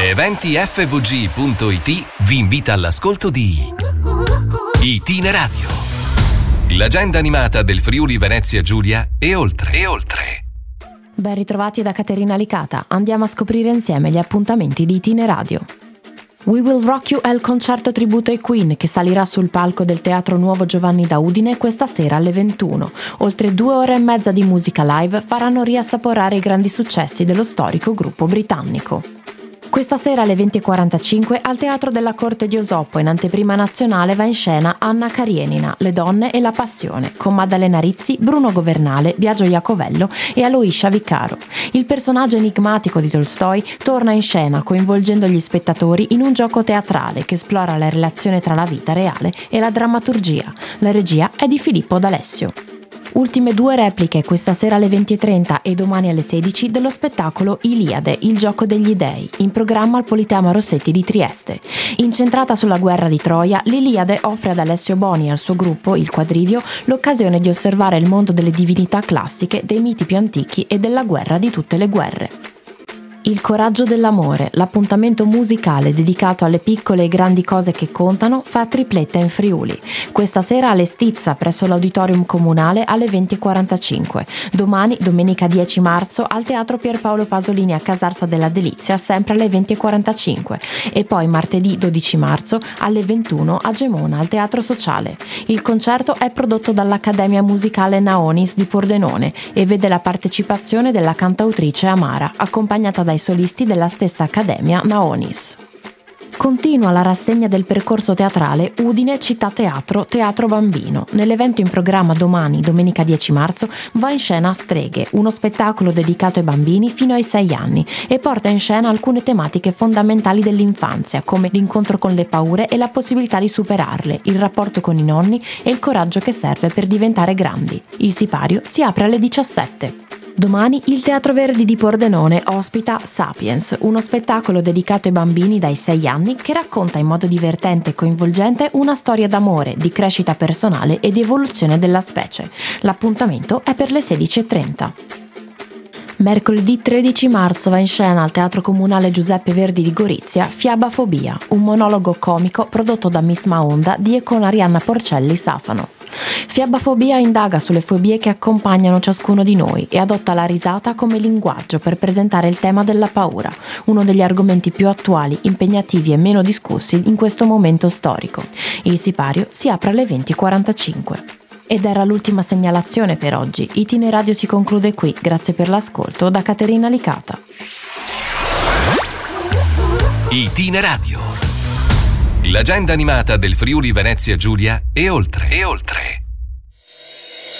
eventifvg.it vi invita all'ascolto di Itinerario. L'agenda animata del Friuli Venezia Giulia e oltre. E oltre. Ben ritrovati da Caterina Licata. Andiamo a scoprire insieme gli appuntamenti di Itineradio. We Will Rock You è il concerto tributo ai Queen che salirà sul palco del Teatro Nuovo Giovanni da Udine questa sera alle 21. Oltre due ore e mezza di musica live faranno riassaporare i grandi successi dello storico gruppo britannico. Questa sera alle 20.45 al Teatro della Corte di Osoppo in anteprima nazionale va in scena Anna Carienina, Le donne e la passione, con Maddalena Rizzi, Bruno Governale, Biagio Iacovello e Aloiscia Viccaro. Il personaggio enigmatico di Tolstoi torna in scena coinvolgendo gli spettatori in un gioco teatrale che esplora la relazione tra la vita reale e la drammaturgia. La regia è di Filippo D'Alessio. Ultime due repliche questa sera alle 20.30 e domani alle 16 dello spettacolo Iliade, il gioco degli dei, in programma al Politeama Rossetti di Trieste. Incentrata sulla guerra di Troia, l'Iliade offre ad Alessio Boni e al suo gruppo, il Quadrivio, l'occasione di osservare il mondo delle divinità classiche, dei miti più antichi e della guerra di tutte le guerre. Il coraggio dell'amore, l'appuntamento musicale dedicato alle piccole e grandi cose che contano, fa tripletta in Friuli. Questa sera alle Stizza presso l'Auditorium Comunale alle 20.45. Domani, domenica 10 marzo, al Teatro Pierpaolo Pasolini a Casarsa della Delizia, sempre alle 20.45. E poi martedì 12 marzo alle 21 a Gemona al Teatro Sociale. Il concerto è prodotto dall'Accademia Musicale Naonis di Pordenone e vede la partecipazione della cantautrice Amara, accompagnata dai solisti della stessa Accademia Naonis. Continua la rassegna del percorso teatrale Udine Città Teatro Teatro Bambino. Nell'evento in programma domani, domenica 10 marzo, va in scena Streghe, uno spettacolo dedicato ai bambini fino ai 6 anni e porta in scena alcune tematiche fondamentali dell'infanzia, come l'incontro con le paure e la possibilità di superarle, il rapporto con i nonni e il coraggio che serve per diventare grandi. Il sipario si apre alle 17. Domani il Teatro Verdi di Pordenone ospita Sapiens, uno spettacolo dedicato ai bambini dai 6 anni che racconta in modo divertente e coinvolgente una storia d'amore, di crescita personale e di evoluzione della specie. L'appuntamento è per le 16.30. Mercoledì 13 marzo va in scena al Teatro Comunale Giuseppe Verdi di Gorizia Fiabafobia, un monologo comico prodotto da Miss Maonda di e con Arianna Porcelli Safanov. Fiabafobia indaga sulle fobie che accompagnano ciascuno di noi e adotta la risata come linguaggio per presentare il tema della paura, uno degli argomenti più attuali, impegnativi e meno discussi in questo momento storico. Il sipario si apre alle 20.45. Ed era l'ultima segnalazione per oggi. Itineradio si conclude qui. Grazie per l'ascolto da Caterina Licata. Itineradio. L'agenda animata del Friuli Venezia Giulia e oltre. E oltre.